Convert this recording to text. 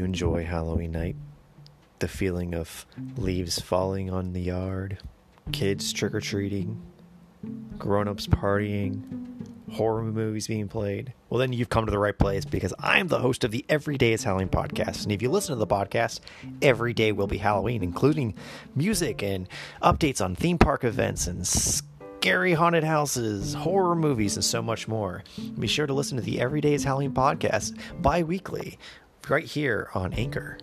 you enjoy Halloween night? The feeling of leaves falling on the yard, kids trick or treating, grown ups partying, horror movies being played, well, then you've come to the right place because I'm the host of the Every Day is Halloween podcast. And if you listen to the podcast, every day will be Halloween, including music and updates on theme park events and scary haunted houses, horror movies, and so much more. Be sure to listen to the Every Day is Halloween podcast bi weekly right here on Anchor.